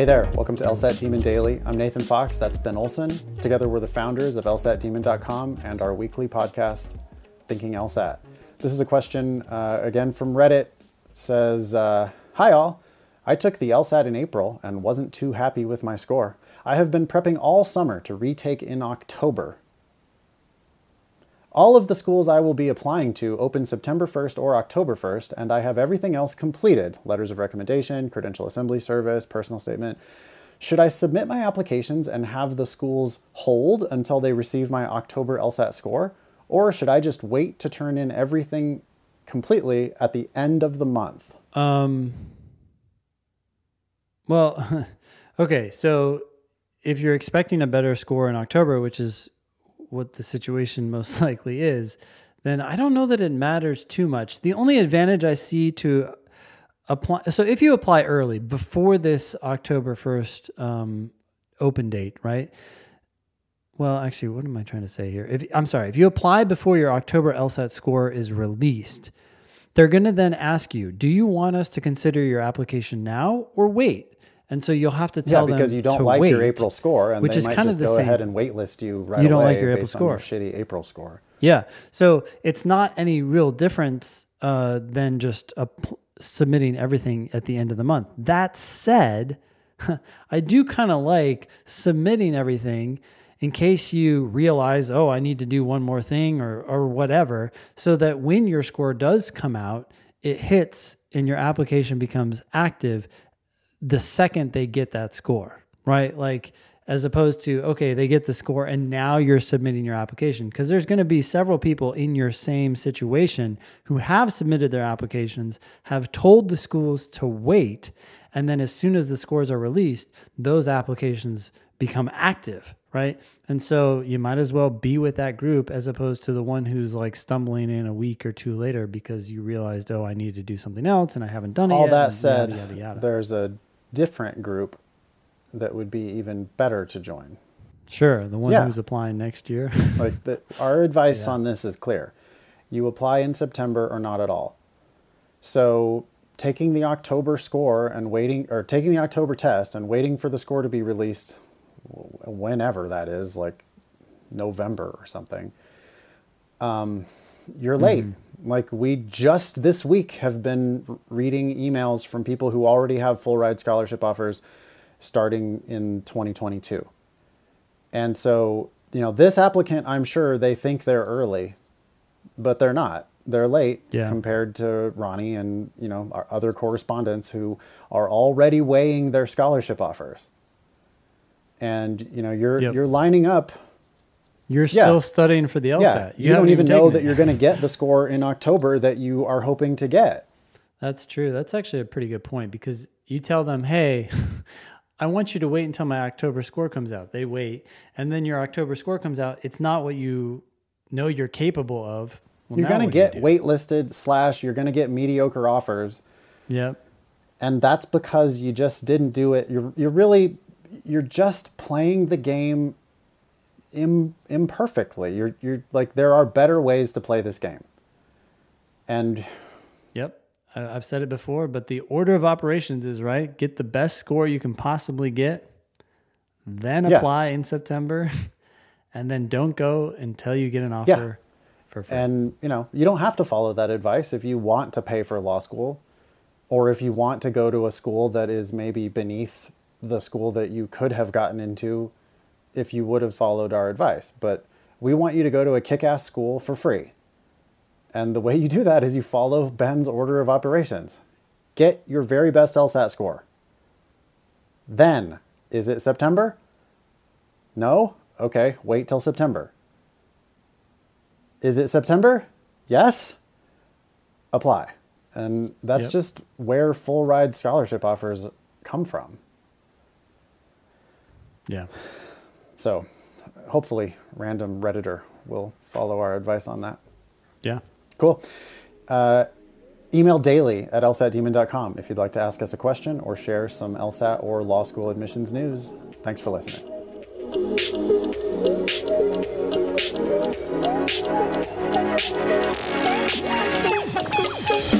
Hey there, welcome to LSAT Demon Daily. I'm Nathan Fox, that's Ben Olson. Together we're the founders of LSATdemon.com and our weekly podcast, Thinking LSAT. This is a question, uh, again from Reddit, says, uh, Hi all, I took the LSAT in April and wasn't too happy with my score. I have been prepping all summer to retake in October. All of the schools I will be applying to open September 1st or October 1st, and I have everything else completed letters of recommendation, credential assembly service, personal statement. Should I submit my applications and have the schools hold until they receive my October LSAT score? Or should I just wait to turn in everything completely at the end of the month? Um, well, okay. So if you're expecting a better score in October, which is what the situation most likely is, then I don't know that it matters too much. The only advantage I see to apply, so if you apply early before this October 1st um, open date, right? Well, actually, what am I trying to say here? If I'm sorry, if you apply before your October LSAT score is released, they're going to then ask you, do you want us to consider your application now or wait? And so you'll have to tell yeah, because them you don't to like wait, your April score, and which they is might kind just of the go same. ahead and waitlist you right You don't away like your April based on your score. shitty April score. Yeah. So it's not any real difference uh, than just uh, pl- submitting everything at the end of the month. That said, I do kind of like submitting everything in case you realize, oh, I need to do one more thing or, or whatever, so that when your score does come out, it hits and your application becomes active the second they get that score, right? Like, as opposed to, okay, they get the score and now you're submitting your application. Because there's going to be several people in your same situation who have submitted their applications, have told the schools to wait. And then as soon as the scores are released, those applications become active, right? And so you might as well be with that group as opposed to the one who's like stumbling in a week or two later because you realized, oh, I need to do something else and I haven't done it All yet. that said, yada, yada, yada. there's a different group that would be even better to join. Sure, the one Yeah. who's applying next year. Like the, our advice Yeah. on this is clear. You apply in September or not at all. So taking the October score and waiting or taking the October test and waiting for the score to be released whenever that is, like November or something. Um, you're late. Like we just this week have been reading emails from people who already have full ride scholarship offers starting in 2022. And so, you know, this applicant, I'm sure they think they're early, but they're not. They're late Yeah. compared to Ronnie and, you know, our other correspondents who are already weighing their scholarship offers. And, you know, you're Yep. you're lining up. You're Yeah. still studying for the LSAT. yeah. You, don't haven't even know taken that you're going to get the score in October that you are hoping to get. That's true. That's actually a pretty good point because you tell them, hey, I want you to wait until my October score comes out. They wait. And then your October score comes out. It's not what you know you're capable of. Well, you're going to you get waitlisted slash you're going to get mediocre offers. Yep. and that's because you just didn't do it you're you're really you're just playing the game Im, imperfectly you're you're like there are better ways to play this game and Yep. I've said it before, but the order of operations is right. Get the best score you can possibly get, then Yeah. apply in September, and then don't go until you get an offer Yeah. for free. and you know you don't have to follow that advice if you want to pay for law school or if you want to go to a school that is maybe beneath the school that you could have gotten into if you would have followed our advice but we want you to go to a kick-ass school for free And the way you do that is you follow Ben's order of operations. Get your very best LSAT score. Then, is it September? No? Okay, wait till September. Is it September? Yes? Apply. And that's Yep. just where full ride scholarship offers come from. Yeah. So hopefully random Redditor will follow our advice on that. Yeah. Cool. Uh, email daily at lsatdemon.com if you'd like to ask us a question or share some LSAT or law school admissions news. Thanks for listening.